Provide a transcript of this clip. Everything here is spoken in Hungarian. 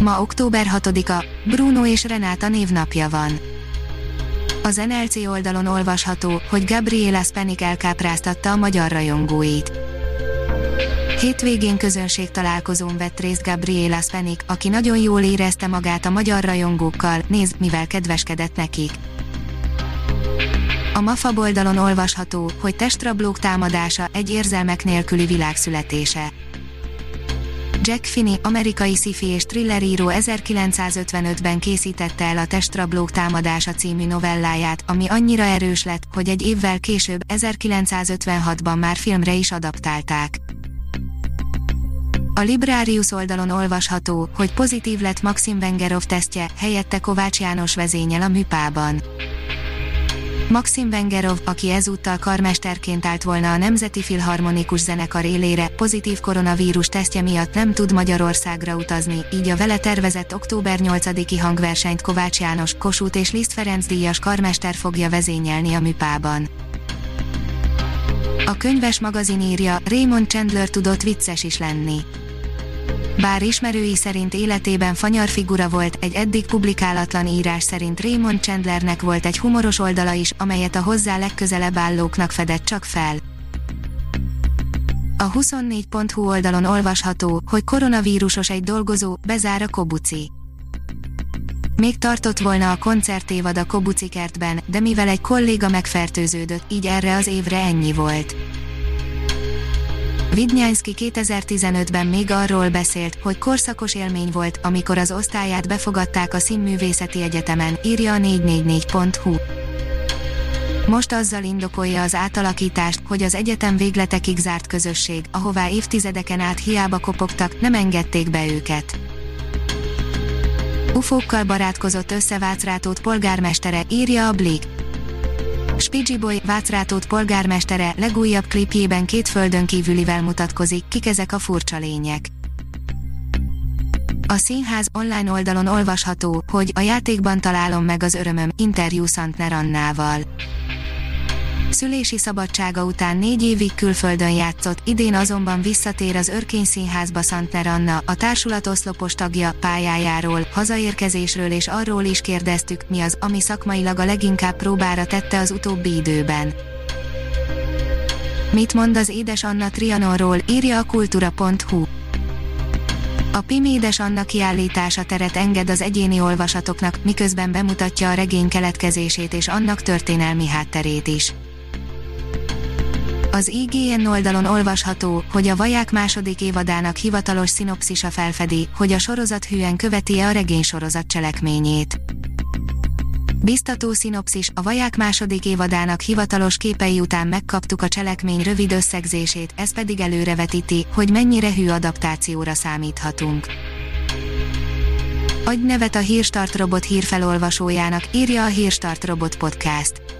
Ma október 6-a, Bruno és Renáta névnapja van. Az NLC oldalon olvasható, hogy Gabriela Spanik elkápráztatta a magyar rajongóit. Hétvégén közönség találkozón vett részt Gabriela Spanik, aki nagyon jól érezte magát a magyar rajongókkal, nézd, mivel kedveskedett nekik. A MAFA oldalon olvasható, hogy testrablók támadása egy érzelmek nélküli világ születése. Jack Finney, amerikai sci-fi és thriller író 1955-ben készítette el a Testrablók támadása című novelláját, ami annyira erős lett, hogy egy évvel később, 1956-ban már filmre is adaptálták. A Librarius oldalon olvasható, hogy pozitív lett Maxim Vengerov tesztje, helyette Kovács János vezényel a műpában. Maxim Vengerov, aki ezúttal karmesterként állt volna a Nemzeti Filharmonikus Zenekar élére, pozitív koronavírus tesztje miatt nem tud Magyarországra utazni, így a vele tervezett október 8-i hangversenyt Kovács János, Kossuth és Liszt Ferenc díjas karmester fogja vezényelni a műpában. A könyves magazin írja, Raymond Chandler tudott vicces is lenni. Bár ismerői szerint életében fanyar figura volt, egy eddig publikálatlan írás szerint Raymond Chandlernek volt egy humoros oldala is, amelyet a hozzá legközelebb állóknak fedett csak fel. A 24.hu oldalon olvasható, hogy koronavírusos egy dolgozó, bezár a Kobuci. Még tartott volna a koncertévad a Kobuci kertben, de mivel egy kolléga megfertőződött, így erre az évre ennyi volt. Vidnyánszki 2015-ben még arról beszélt, hogy korszakos élmény volt, amikor az osztályát befogadták a Színművészeti Egyetemen, írja a 444.hu. Most azzal indokolja az átalakítást, hogy az egyetem végletekig zárt közösség, ahová évtizedeken át hiába kopogtak, nem engedték be őket. Ufókkal barátkozott összevácrátót polgármestere, írja a Blik. Spigi Boy, Vácrátót polgármestere legújabb klipjében két földön kívülivel mutatkozik, kik ezek a furcsa lények. A színház online oldalon olvasható, hogy a játékban találom meg az örömöm, interjú Szantner Annával. Szülési szabadsága után négy évig külföldön játszott, idén azonban visszatér az Örkény Színházba Szantner Anna, a társulat oszlopos tagja, pályájáról, hazaérkezésről és arról is kérdeztük, mi az, ami szakmailag a leginkább próbára tette az utóbbi időben. Mit mond az édes Anna Trianonról, írja a kultura.hu. A Pimédes Anna kiállítása teret enged az egyéni olvasatoknak, miközben bemutatja a regény keletkezését és annak történelmi hátterét is. Az IGN oldalon olvasható, hogy a Vaják második évadának hivatalos szinopszisa felfedi, hogy a sorozat hűen követi -e a regény sorozat cselekményét. Biztató szinopszis, a Vaják második évadának hivatalos képei után megkaptuk a cselekmény rövid összegzését, ez pedig előrevetíti, hogy mennyire hű adaptációra számíthatunk. Adj nevet a Hírstart robot hírfelolvasójának, írja a Hírstart robot podcast.